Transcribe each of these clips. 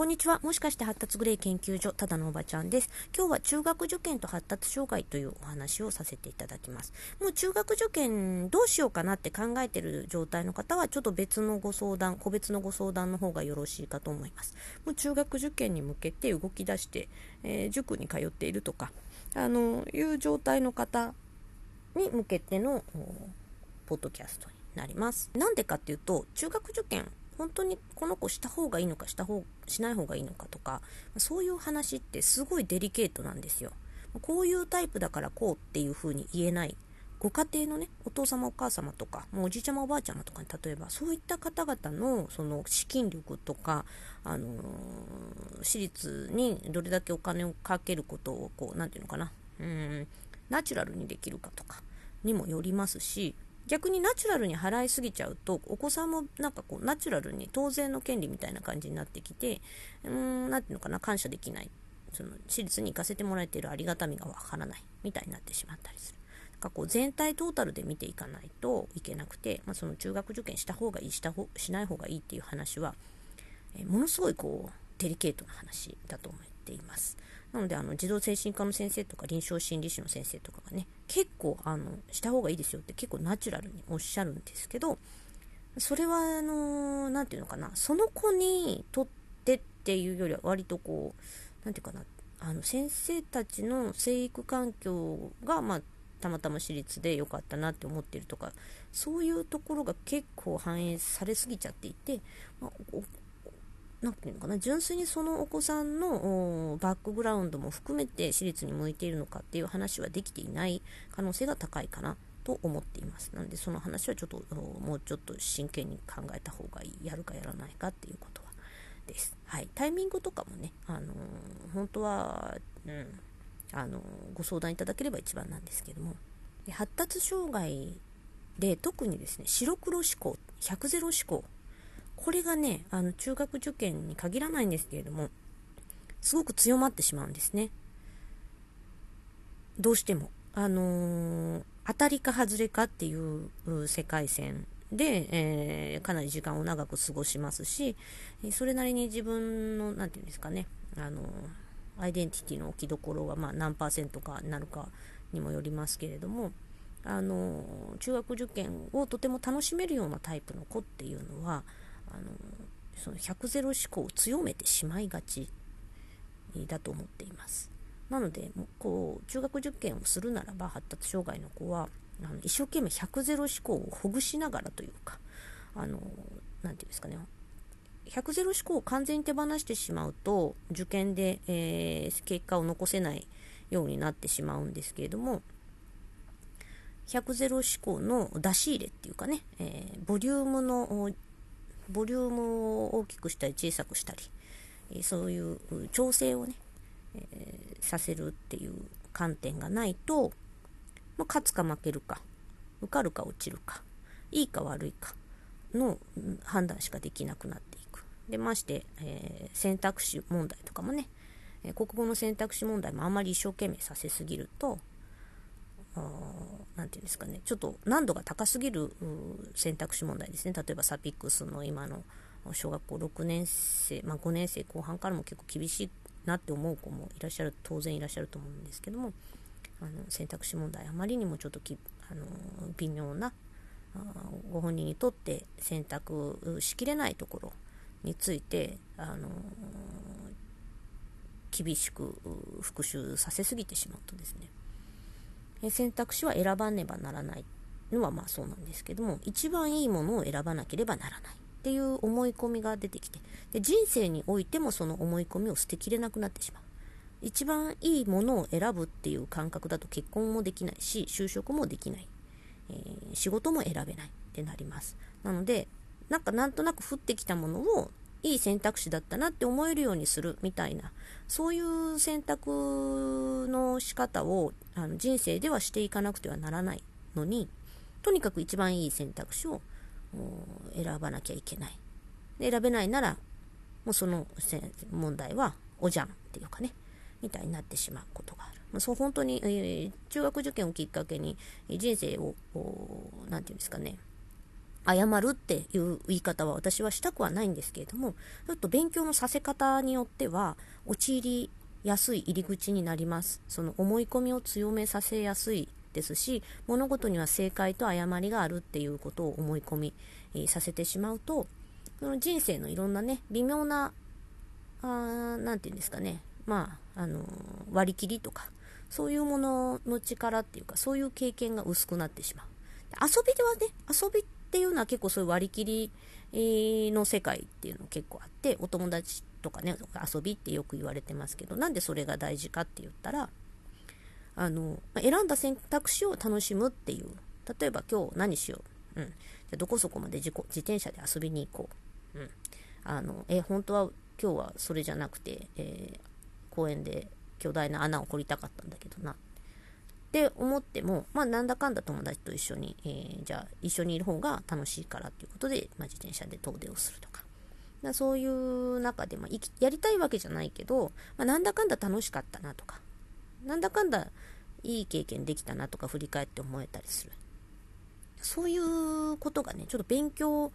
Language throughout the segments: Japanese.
こんにちは。もしかして発達グレー研究所、ただのおばちゃんです。今日は中学受験と発達障害というお話をさせていただきます。もう中学受験どうしようかなって考えてる状態の方は、ちょっと別のご相談、個別のご相談の方がよろしいかと思います。もう中学受験に向けて動き出して、えー、塾に通っているとか、あの、いう状態の方に向けての、ポッドキャストになります。なんでかっていうと、中学受験本当にこの子した方がいいのかした方しない方がいいのかとかそういう話ってすごいデリケートなんですよ。こういうタイプだからこうっていう風に言えない。ご家庭のねお父様お母様とかもうおじいちゃまおばあちゃまとかに例えばそういった方々のその資金力とか、あのー、私立にどれだけお金をかけることをこう何て言うのかな。うんナチュラルにできるかとかにもよりますし逆にナチュラルに払いすぎちゃうとお子さんもなんかこうナチュラルに当然の権利みたいな感じになってきてうーん何ていうのかな感謝できないその私立に行かせてもらえているありがたみがわからないみたいになってしまったりする。なんかこう全体トータルで見ていかないといけなくて、まあ、その中学受験した方がいいした方しない方がいいっていう話は、えものすごいこうデリケートな話だと思っています。なので、あの、児童精神科の先生とか臨床心理士の先生とかがね、結構、あの、した方がいいですよって結構ナチュラルにおっしゃるんですけど、それは、あの、なんていうのかな、その子にとってっていうよりは割とこう、なんていうかな、あの、先生たちの生育環境が、まあ、たまたま私立で良かったなって思ってるとかそういうところが結構反映されすぎちゃっていて、まあ、なんていうのかな、純粋にそのお子さんのバックグラウンドも含めて私立に向いているのかっていう話はできていない可能性が高いかなと思っています。なのでその話はちょっともうちょっと真剣に考えた方がいい。やるかやらないかっていうことはです。はい。タイミングとかもね、あのー、本当は、うん、あのー、ご相談いただければ一番なんですけども、発達障害で特にですね、白黒思考、100ゼロ思考これがね、あの中学受験に限らないんですけれども、すごく強まってしまうんですね。どうしても。あのー、当たりか外れかっていう世界線で、えー、かなり時間を長く過ごしますし、それなりに自分の、なんていうんですかね、あのー、アイデンティティの置きどころが、ま、何パーセントかになるかにもよりますけれども、あの、中学受験をとても楽しめるようなタイプの子っていうのは、あのその100ゼロ思考を強めてしまいがちだと思っています。なので、こう中学受験をするならば発達障害の子はあの一生懸命100ゼロ思考をほぐしながらというか、あのなていうんですかね、100ゼロ思考を完全に手放してしまうと受験で、えー、結果を残せないようになってしまうんですけれども100ゼロ思考の出し入れっていうかね、えー、ボリュームのボリュームを大きくしたり小さくしたり、そういう調整をね、えー、させるっていう観点がないと、まあ、勝つか負けるか、受かるか落ちるか、いいか悪いかの判断しかできなくなっていく。で、まして、えー、選択肢問題とかもね、国語の選択肢問題もあまり一生懸命させすぎると、何て言うんですかね、ちょっと難度が高すぎる選択肢問題ですね。例えばサピックスの今の小学校6年生、まあ、5年生後半からも結構厳しいなって思う子もいらっしゃる、当然いらっしゃると思うんですけども、あの選択肢問題あまりにもちょっときあの微妙なご本人にとって選択しきれないところについてあの厳しく復習させすぎてしまうとですね選択肢は選ばねばならないのはまあそうなんですけども一番いいものを選ばなければならないっていう思い込みが出てきてで人生においてもその思い込みを捨てきれなくなってしまう。一番いいものを選ぶっていう感覚だと結婚もできないし就職もできない、えー、仕事も選べないってなります。なのでなんかなんとなく降ってきたものをいい選択肢だったなって思えるようにするみたいなそういう選択の仕方をあの人生ではしていかなくてはならないのにとにかく一番いい選択肢を選ばなきゃいけないで選べないならもうその問題はおじゃんっていうかねみたいになってしまうことがある。まあ、そう本当に、えー、中学受験をきっかけに人生を何て言うんですかね謝るっていう言い方は私はしたくはないんですけれども、ちょっと勉強のさせ方によっては、陥りやすい入り口になります。その思い込みを強めさせやすいですし、物事には正解と誤りがあるっていうことを思い込み、えー、させてしまうと、その人生のいろんなね、微妙な、あなんていうんですかね、まあ、あのー、割り切りとか、そういうものの力っていうか、そういう経験が薄くなってしまう。遊びではね、遊びってっていうのは結構そういう割り切りの世界っていうの結構あって、お友達とかね、遊びってよく言われてますけど、なんでそれが大事かって言ったら、あの、選んだ選択肢を楽しむっていう、例えば今日何しよう。うん。じゃどこそこまで自自転車で遊びに行こう。うん。あの、え、本当は今日はそれじゃなくて、えー、公園で巨大な穴を掘りたかったんだけどな。って思っても、まあ、なんだかんだ友達と一緒に、えー、じゃあ一緒にいる方が楽しいからっていうことで、まあ、自転車で遠出をするとか。だそういう中で、まあ、やりたいわけじゃないけど、まあ、なんだかんだ楽しかったなとか、なんだかんだいい経験できたなとか振り返って思えたりする。そういうことがね、ちょっと勉強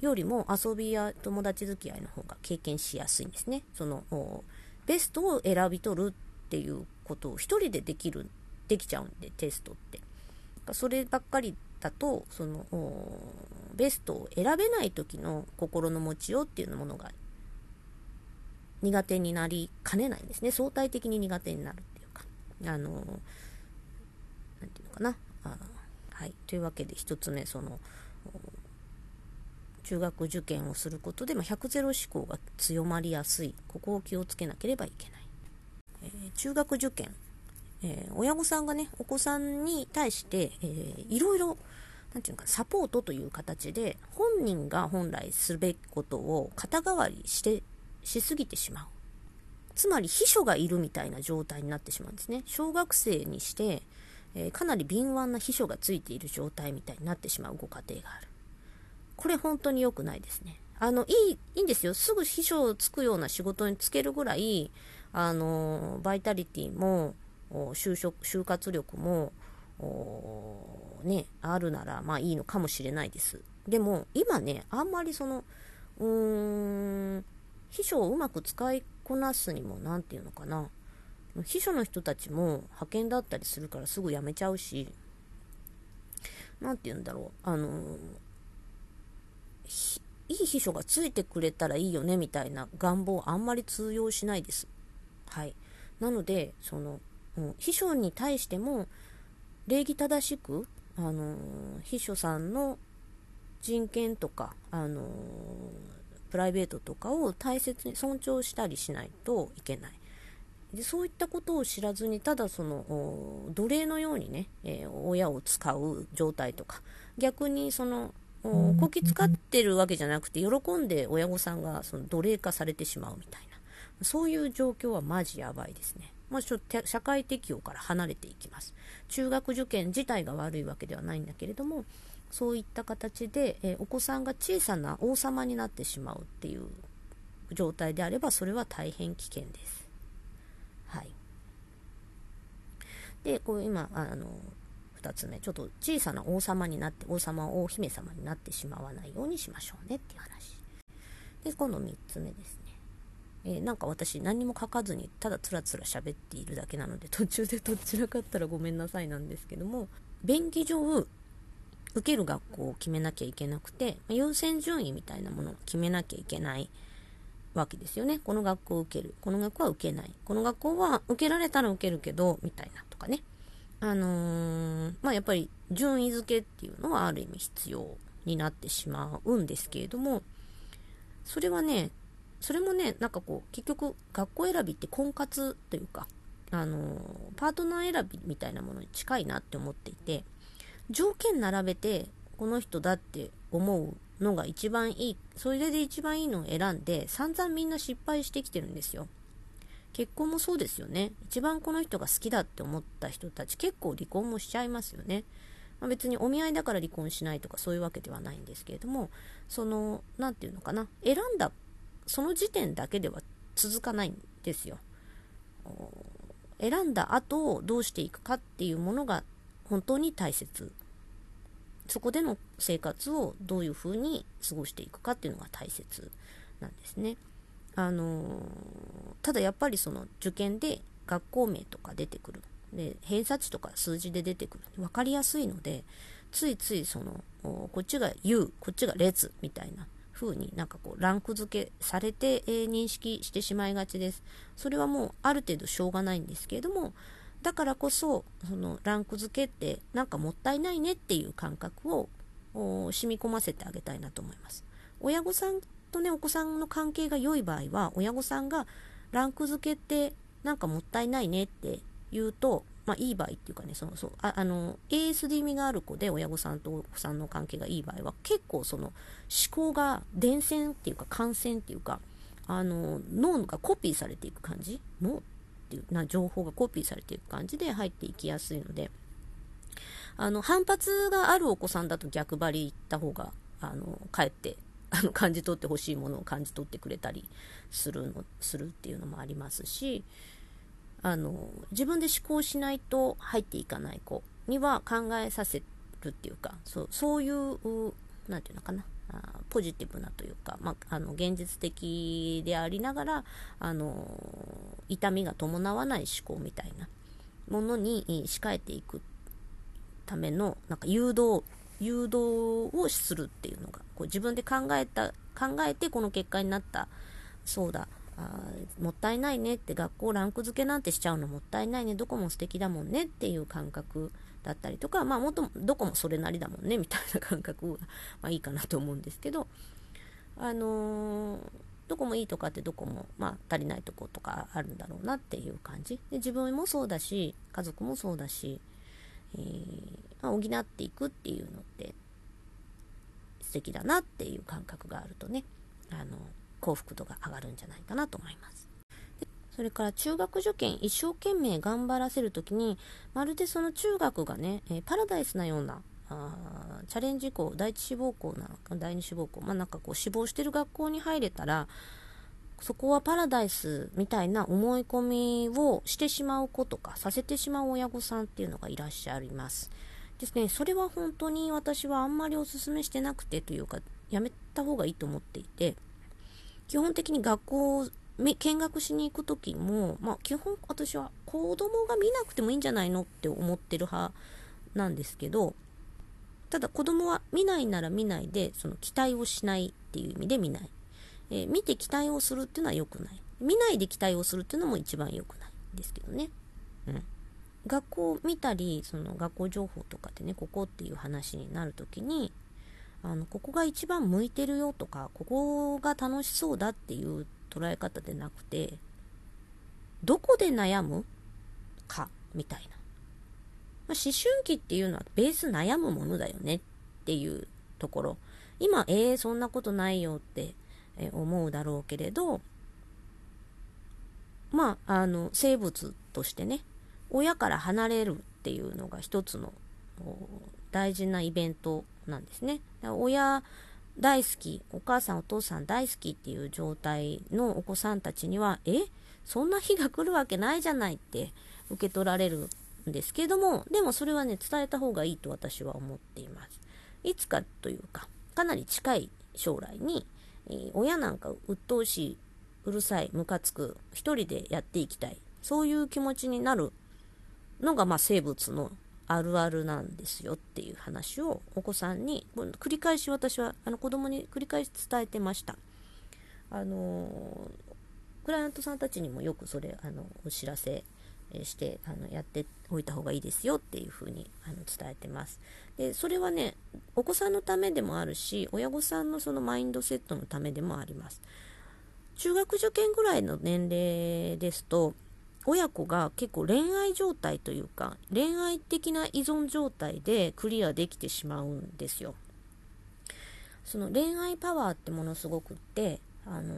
よりも遊びや友達付き合いの方が経験しやすいんですね。その、ベストを選び取るっていうことを一人でできる、できちゃうんで、テストって。そればっかりだと、その、ベストを選べない時の心の持ちようっていうものが苦手になりかねないんですね。相対的に苦手になるっていうか。あの、なんていうのかな。あはい。というわけで、一つ目、その、中学受験をすることで、まあ、100ゼロ思考が強まりやすい。ここを気をつけなければいけない。え、中学受験、えー、親御さんがね、お子さんに対して、えー、いろいろ、なんていうか、サポートという形で、本人が本来すべきことを肩代わりして、しすぎてしまう。つまり、秘書がいるみたいな状態になってしまうんですね。小学生にして、えー、かなり敏腕な秘書がついている状態みたいになってしまうご家庭がある。これ本当に良くないですね。あの、いい、いいんですよ。すぐ秘書をつくような仕事に就けるぐらい、あの、バイタリティも、就職、就活力も、ね、あるなら、まあいいのかもしれないです。でも、今ね、あんまりその、うーん、秘書をうまく使いこなすにも、何て言うのかな。秘書の人たちも派遣だったりするからすぐ辞めちゃうし、何て言うんだろう。あのいい秘書がついてくれたらいいよねみたいな願望あんまり通用しないです。はい。なので、その、うん、秘書に対しても、礼儀正しく、あのー、秘書さんの人権とか、あのー、プライベートとかを大切に尊重したりしないといけない。でそういったことを知らずに、ただその、奴隷のようにね、えー、親を使う状態とか、逆にその、こき使ってるわけじゃなくて、喜んで親御さんがその奴隷化されてしまうみたいな。そういう状況はマジやばいですね。まあ、ちょっと社会適応から離れていきます。中学受験自体が悪いわけではないんだけれども、そういった形で、え、お子さんが小さな王様になってしまうっていう状態であれば、それは大変危険です。はい。で、こう今、あの、2つ目、ちょっと小さな王様になって、王様、王姫様になってしまわないようにしましょうねっていう話。で、今度3つ目ですね。えー、なんか私何も書かずにただつらつら喋っているだけなので途中でどちらかったらごめんなさいなんですけども便宜上受ける学校を決めなきゃいけなくて優先順位みたいなものを決めなきゃいけないわけですよね。この学校を受ける。この学校は受けない。この学校は受けられたら受けるけどみたいなとかね。あのー、まあ、やっぱり順位付けっていうのはある意味必要になってしまうんですけれども、それはね、それもね、なんかこう、結局、学校選びって婚活というか、あのー、パートナー選びみたいなものに近いなって思っていて、条件並べて、この人だって思うのが一番いい、それで一番いいのを選んで、散々みんな失敗してきてるんですよ。結婚もそうですよね。一番この人が好きだって思った人たち結構離婚もしちゃいますよね。まあ、別にお見合いだから離婚しないとかそういうわけではないんですけれども、その、何て言うのかな、選んだ、その時点だけでは続かないんですよ。選んだ後をどうしていくかっていうものが本当に大切そこでの生活をどういうふうに過ごしていくかっていうのが大切なんですね。あのただやっぱりその受験で学校名とか出てくる。で偏差値とか数字で出てくる。分かりやすいのでついついそのこっちが「U」こっちが「列」みたいな風になんかこうランク付けされて、えー、認識してしまいがちです。それはもうある程度しょうがないんですけれどもだからこそそのランク付けってなんかもったいないねっていう感覚を染み込ませてあげたいなと思います。親御さんとねお子さんの関係が良い場合は親御さんがランク付けってなんかもったいないねって言うとまあ、いい場合っていうかね、そのそうああの ASD 味がある子で親御さんとお子さんの関係がいい場合は、結構その思考が伝染っていうか感染っていうか、あの脳がコピーされていく感じ？脳っていうな情報がコピーされていく感じで入っていきやすいので、あの反発があるお子さんだと逆張り行った方が、あのかえってあの感じ取ってほしいものを感じ取ってくれたりするのするっていうのもありますし、あの自分で思考しないと入っていかない子には考えさせるっていうかそうそういう何て言うのかなあポジティブなというか、まあ、あの現実的でありながらあの痛みが伴わない思考みたいなものに仕替えていくためのなんか誘導誘導をするっていうのがこう自分で考えた考えてこの結果になった。そうだ。あもったいないねって学校ランク付けなんてしちゃうのもったいないね。どこも素敵だもんねっていう感覚だったりとかまあもっとどこもそれなりだもんねみたいな感覚が、まあ、いいかなと思うんですけど。あのー、どこもいいとかってどこも、まあ、足りないとことかあるんだろうなっていう感じ。で自分もそうだし家族もそうだし、えー、まあ、補っていくっていうのって敵だなっていう感覚があるとねあの幸福度が上がるんじゃないかなと思います。それから中学受験一生懸命頑張らせるときにまるでその中学がね、え、パラダイスなようなあチャレンジ校第一志望校なのか第二志望校まあなんかこう志望してる学校に入れたらそこはパラダイスみたいな思い込みをしてしまう子とかさせてしまう親御さんっていうのがいらっしゃいますですねそれは本当に私はあんまりお勧めしてなくてというかやめた方がいいと思っていて基本的に学校を見学しに行く時も、まあ、基本私は子供が見なくてもいいんじゃないのって思ってる派なんですけどただ子供は見ないなら見ないでその期待をしないっていう意味で見ない、えー、見て期待をするっていうのは良くない。見ないで期待をするっていうのも一番良くないんですけどね、うん、学校見たりその学校情報とかでねここっていう話になる時にあのここが一番向いてるよとかここが楽しそうだっていう捉え方でなくてどこで悩むかみたいな、まあ、思春期っていうのはベース悩むものだよねっていうところ。今えー、そんなことないよって思うだろうけれどまああの生物としてね親から離れるっていうのが一つの大事なイベントなんですね。親大好き、お母さんお父さん大好きっていう状態のお子さんたちには、え？そんな日が来るわけないじゃないって受け取られるんですけども、でもそれはね、伝えた方がいいと私は思っています。いつかというか、かなり近い将来に、え、親なんか鬱陶しい、うるさい、ムカつく、一人でやっていきたい、そういう気持ちになるのが、まあ、生物のあるあるなんですよっていう話をお子さんに繰り返し私はあの子供に繰り返し伝えてました。あのクライアントさんたちにもよくそれあのお知らせしてあのやっておいた方がいいですよっていうふうにあの伝えてます。でそれはねお子さんのためでもあるし親御さんのそのマインドセットのためでもあります。中学受験ぐらいの年齢ですと親子が結構恋愛状態というか恋愛的な依存状態でクリアできてしまうんですよ。その恋愛パワーってものすごくって、あのー、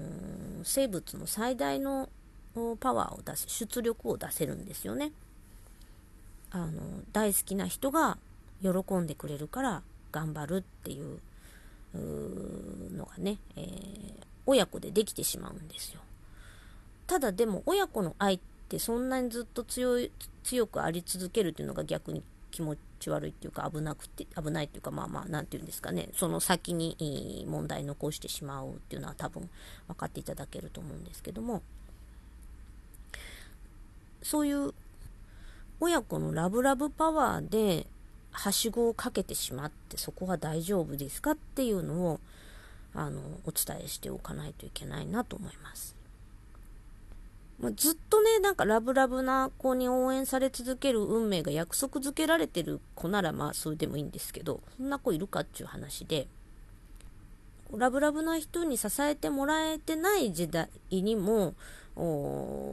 生物の最大のパワーを出す出力を出せるんですよね。あの大好きな人が喜んでくれるから頑張るっていうのがね、えー、親子でできてしまうんですよ。ただでも親子の愛ってってそんなにずっと強い強くあり続けるっていうのが逆に気持ち悪いっていうか危なくて危ないっていうかまあまあ何て言うんですかねその先に問題残してしまうっていうのは多分分かっていただけると思うんですけどもそういう親子のラブラブパワーではしごをかけてしまってそこは大丈夫ですかっていうのをあのお伝えしておかないといけないなと思います。もうずっとね、なんかラブラブな子に応援され続ける運命が約束づけられてる子ならまあそれでもいいんですけど、そんな子いるかっていう話で、ラブラブな人に支えてもらえてない時代にも、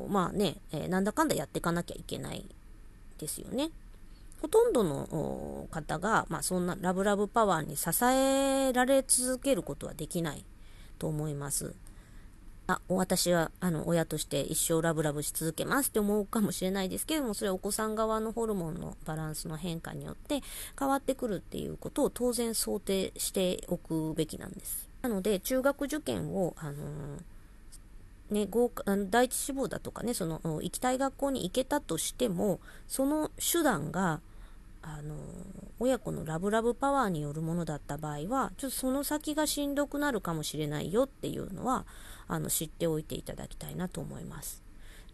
まあね、えー、なんだかんだやっていかなきゃいけないですよね。ほとんどの方が、まあ、そんなラブラブパワーに支えられ続けることはできないと思います。あ、私は、あの、親として一生ラブラブし続けますって思うかもしれないですけれども、それはお子さん側のホルモンのバランスの変化によって変わってくるっていうことを当然想定しておくべきなんです。なので、中学受験を、あのね、合あの第一志望だとかね、その、行きたい学校に行けたとしても、その手段が、あの親子のラブラブパワーによるものだった場合はちょっとその先がしんどくなるかもしれないよっていうのはあの知っておいていただきたいなと思います。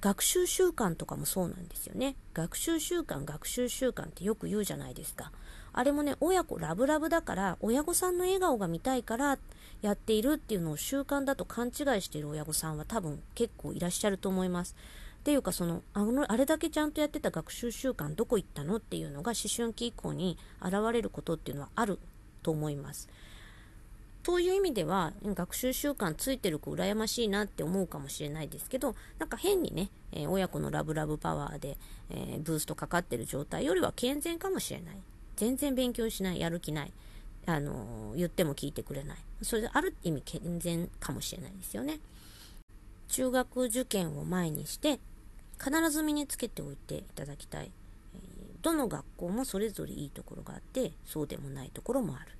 学習習慣とかもそうなんですよね。学習習慣学習習慣ってよく言うじゃないですか。あれもね親子ラブラブだから親御さんの笑顔が見たいからやっているっていうのを習慣だと勘違いしている親御さんは多分結構いらっしゃると思います。っていうかそのあのあれだけちゃんとやってた学習習慣どこ行ったのっていうのが思春期以降に現れることっていうのはあると思います。そういう意味では学習習慣ついてる子羨ましいなって思うかもしれないですけどなんか変にね、えー、親子のラブラブパワーで、えー、ブーストかかってる状態よりは健全かもしれない。全然勉強しないやる気ないあのー、言っても聞いてくれない。それである意味健全かもしれないですよね。中学受験を前にして必ず身につけておいていただきたい。どの学校もそれぞれいいところがあって、そうでもないところもある。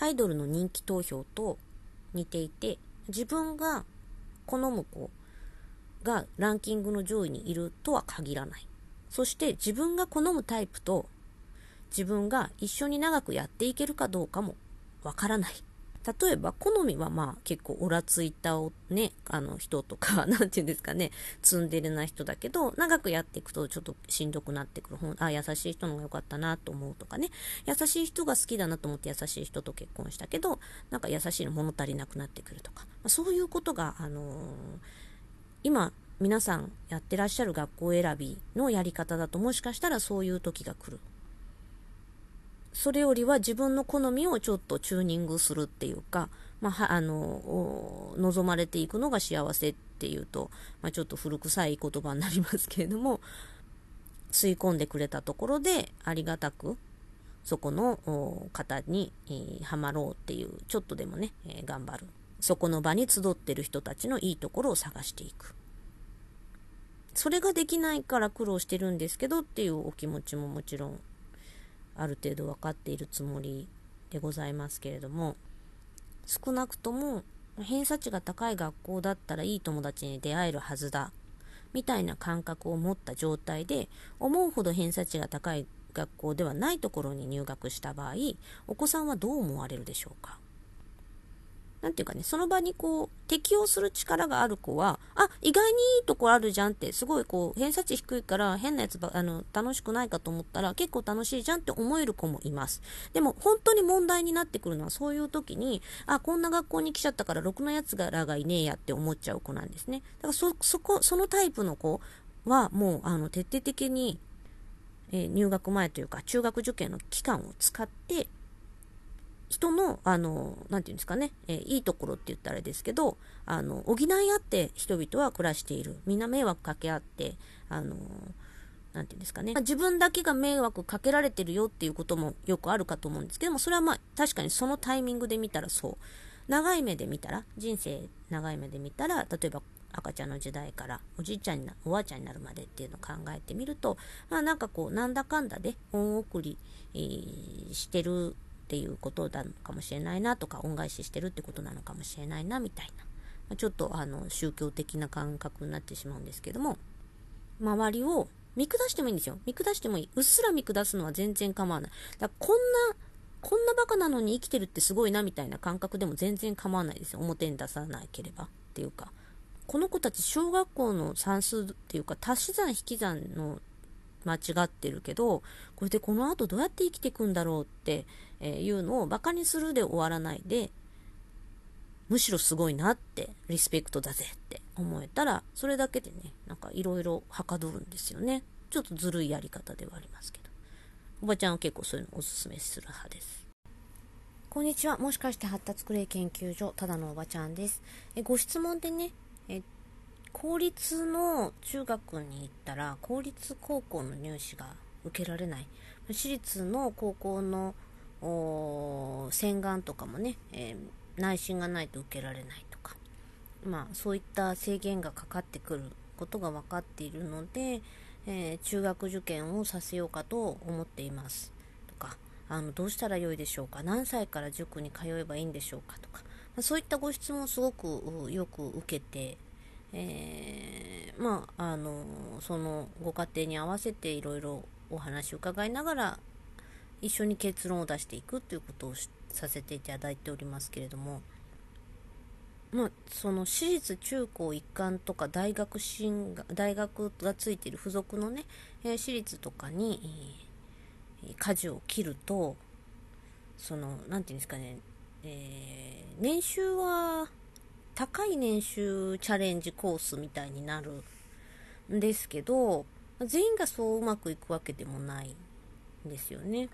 アイドルの人気投票と似ていて、自分が好む子がランキングの上位にいるとは限らない。そして自分が好むタイプと自分が一緒に長くやっていけるかどうかもわからない。例えば、好みはまあ結構オラついたね、あの人とか、なんていうんですかね、ツンデレな人だけど、長くやっていくとちょっとしんどくなってくる。あ、優しい人の方が良かったなと思うとかね、優しい人が好きだなと思って優しい人と結婚したけど、なんか優しいの物足りなくなってくるとか、ま、そういうことが、あのー、今、皆さんやってらっしゃる学校選びのやり方だともしかしたらそういう時が来る。それよりは自分の好みをちょっとチューニングするっていうか、まあ、あの、望まれていくのが幸せっていうと、まあ、ちょっと古臭い言葉になりますけれども、吸い込んでくれたところでありがたく、そこの方に、えー、はまろうっていう、ちょっとでもね、えー、頑張る。そこの場に集ってる人たちのいいところを探していく。それができないから苦労してるんですけどっていうお気持ちももちろんある程度分かっているつもりでございますけれども少なくとも偏差値が高い学校だったらいい友達に出会えるはずだみたいな感覚を持った状態で思うほど偏差値が高い学校ではないところに入学した場合お子さんはどう思われるでしょうか？なんていうかね、その場にこう、適応する力がある子は、あ、意外にいいとこあるじゃんって、すごいこう、偏差値低いから変なやつば、あの、楽しくないかと思ったら、結構楽しいじゃんって思える子もいます。でも、本当に問題になってくるのは、そういう時に、あ、こんな学校に来ちゃったから、ろくなやつらがいねえやって思っちゃう子なんですね。だからそ、そこ、そのタイプの子は、もう、あの、徹底的に、えー、入学前というか、中学受験の期間を使って、人の、あの、なんていうんですかね、えー、いいところって言ったらあれですけど、あの、補い合って人々は暮らしている。みんな迷惑かけ合って、あの、なんていうんですかね、ま自分だけが迷惑かけられてるよっていうこともよくあるかと思うんですけども、それはまあ、確かにそのタイミングで見たらそう。長い目で見たら、人生長い目で見たら、例えば赤ちゃんの時代からおじいちゃんにな、おばあちゃんになるまでっていうのを考えてみると、まあなんかこう、なんだかんだで恩送り、えー、してるっていうことなのかもしれないなとか恩返ししてるってことなのかもしれないなみたいなまちょっとあの宗教的な感覚になってしまうんですけども周りを見下してもいいんですよ。見下してもいい。うっすら見下すのは全然構わない。だからこんな、こんなバカなのに生きてるってすごいなみたいな感覚でも全然構わないですよ。表に出さなければっていうか。この子たち小学校の算数っていうか足し算引き算の間違ってるけど、これでこの後どうやって生きていくんだろうってえーいうのをバカにするで終わらないで、むしろすごいなって、リスペクトだぜって思えたら、それだけでね、なんかいろいろはかどるんですよね。ちょっとずるいやり方ではありますけど。おばちゃんは結構そういうのおすすめする派です。こんにちは。もしかして発達クレイ研究所、ただのおばちゃんです。えご質問でね、え公立の中学に行ったら、公立高校の入試が受けられない。私立の高校の洗顔とかもね、えー、内心がないと受けられないとか、まあ、そういった制限がかかってくることが分かっているので、えー、中学受験をさせようかと思っています。とかあのどうしたらよいでしょうか？何歳から塾に通えばいいんでしょうか？とか、まあ、そういったご質問をすごくよく受けて、えー、まああのそのご家庭に合わせていろいろお話を伺いながら一緒に結論を出していくということをさせていただいておりますけれども、まあ、その私立中高一貫とか大学進大学がついている付属のね、えー、私立とかに、えー、舵を切るとその何て言うんですかね、えー、年収は高い年収チャレンジコースみたいになるんですけど全員がそううまくいくわけでもないんですよね。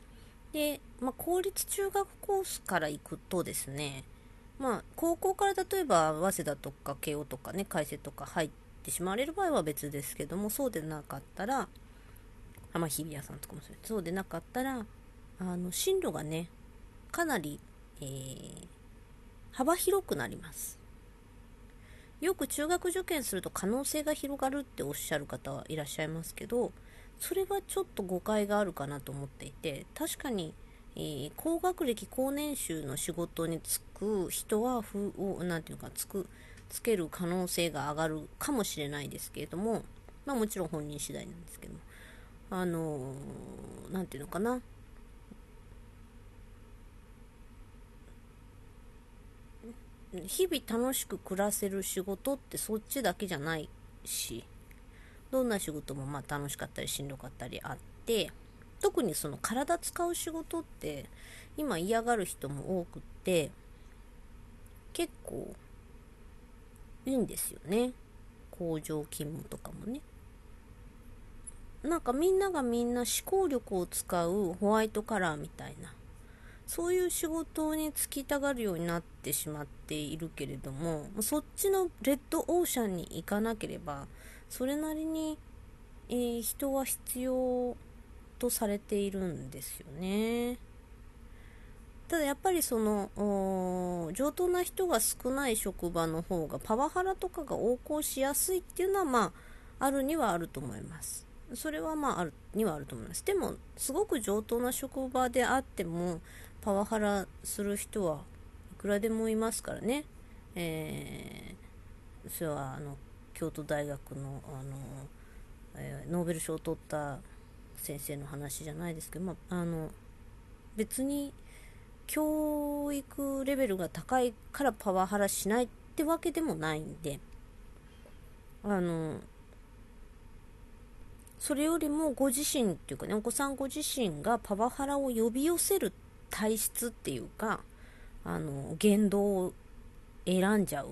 で、まあ、公立中学コースから行くとですね、まあ、高校から例えば早稲田とか慶応とかね海星とか入ってしまわれる場合は別ですけどもそうでなかったらあ、まあ、日比谷さんとかもそうそうでなかったらあの進路がねかなり、えー、幅広くなります。よく中学受験すると可能性が広がるっておっしゃる方はいらっしゃいますけどそれはちょっと誤解があるかなと思っていて確かに、えー、高学歴高年収の仕事に就く人はふなんていうかつくつける可能性が上がるかもしれないですけれどもまあもちろん本人次第なんですけどあの何、ー、ていうのかな。日々楽しく暮らせる仕事ってそっちだけじゃないしどんな仕事もまあ楽しかったりしんどかったりあって特にその体使う仕事って今嫌がる人も多くって結構いいんですよね。工場勤務とかもね。なんかみんながみんな思考力を使うホワイトカラーみたいなそういう仕事に就きたがるようになってしまっているけれどもそっちのレッドオーシャンに行かなければそれなりに、えー、人は必要とされているんですよね。ただやっぱりその上等な人が少ない職場の方がパワハラとかが横行しやすいっていうのはまああるにはあると思います。それはまああるにはあると思います。でもすごく上等な職場であってもパワハラする人はいくらでもいますからね。えー、それはあの京都大学のあの、えー、ノーベル賞を取った先生の話じゃないですけど、まあ、の別に教育レベルが高いからパワハラしないってわけでもないんであのそれよりもご自身っていうかねお子さんご自身がパワハラを呼び寄せる体質っていうかあの言動を選んじゃう。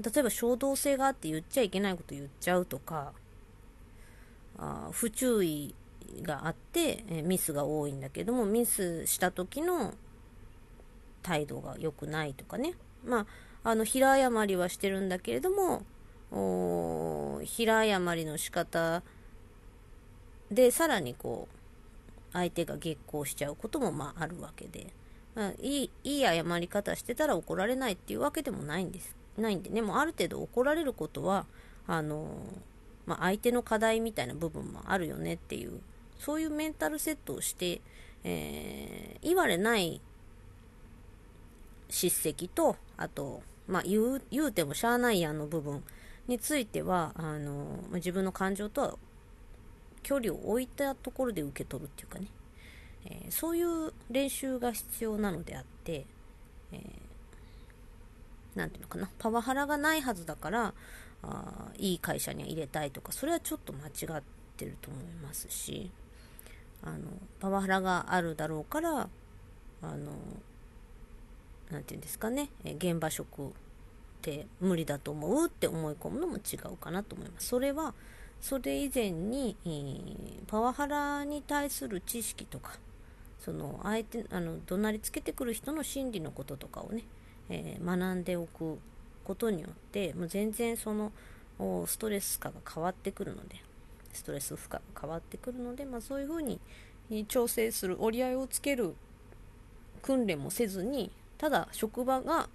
例えば衝動性があって言っちゃいけないこと言っちゃうとかあ不注意があって、えミスが多いんだけどもミスした時の態度が良くないとかね。まああの平謝りはしてるんだけれども平謝りの仕方でさらにこう相手が激高しちゃうこともまああるわけで、まあ、いいいい謝り方してたら怒られないっていうわけでもないんですないんでね、もうある程度怒られることは、あのまあ、相手の課題みたいな部分もあるよねっていう、そういうメンタルセットをして、えー、言われない叱責と、あと、まあ、言う、言うてもしゃあないやんの部分については、あの、自分の感情とは距離を置いたところで受け取るっていうかね、えー、そういう練習が必要なのであって、えー、ていうのかな、パワハラがないはずだから、あいい会社に入れたいとか、それはちょっと間違ってると思いますし、あの、パワハラがあるだろうから、あの、なんていうんですかね、現場職って無理だと思うって思い込むのも違うかなと思います。それは、それ以前に、えー、パワハラに対する知識とか、その相手、あの、怒鳴りつけてくる人の心理のこととかをね、えー、学んでおくことによって、もう全然その、ストレス化が変わってくるので、ストレス負荷が変わってくるので、まあ、そういうふうに調整する、折り合いをつける訓練もせずに、ただ職場が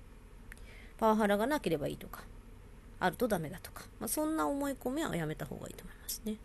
パワハラがなければいいとか、あるとダメだとか、まあ、そんな思い込みはやめた方がいいと思いますね。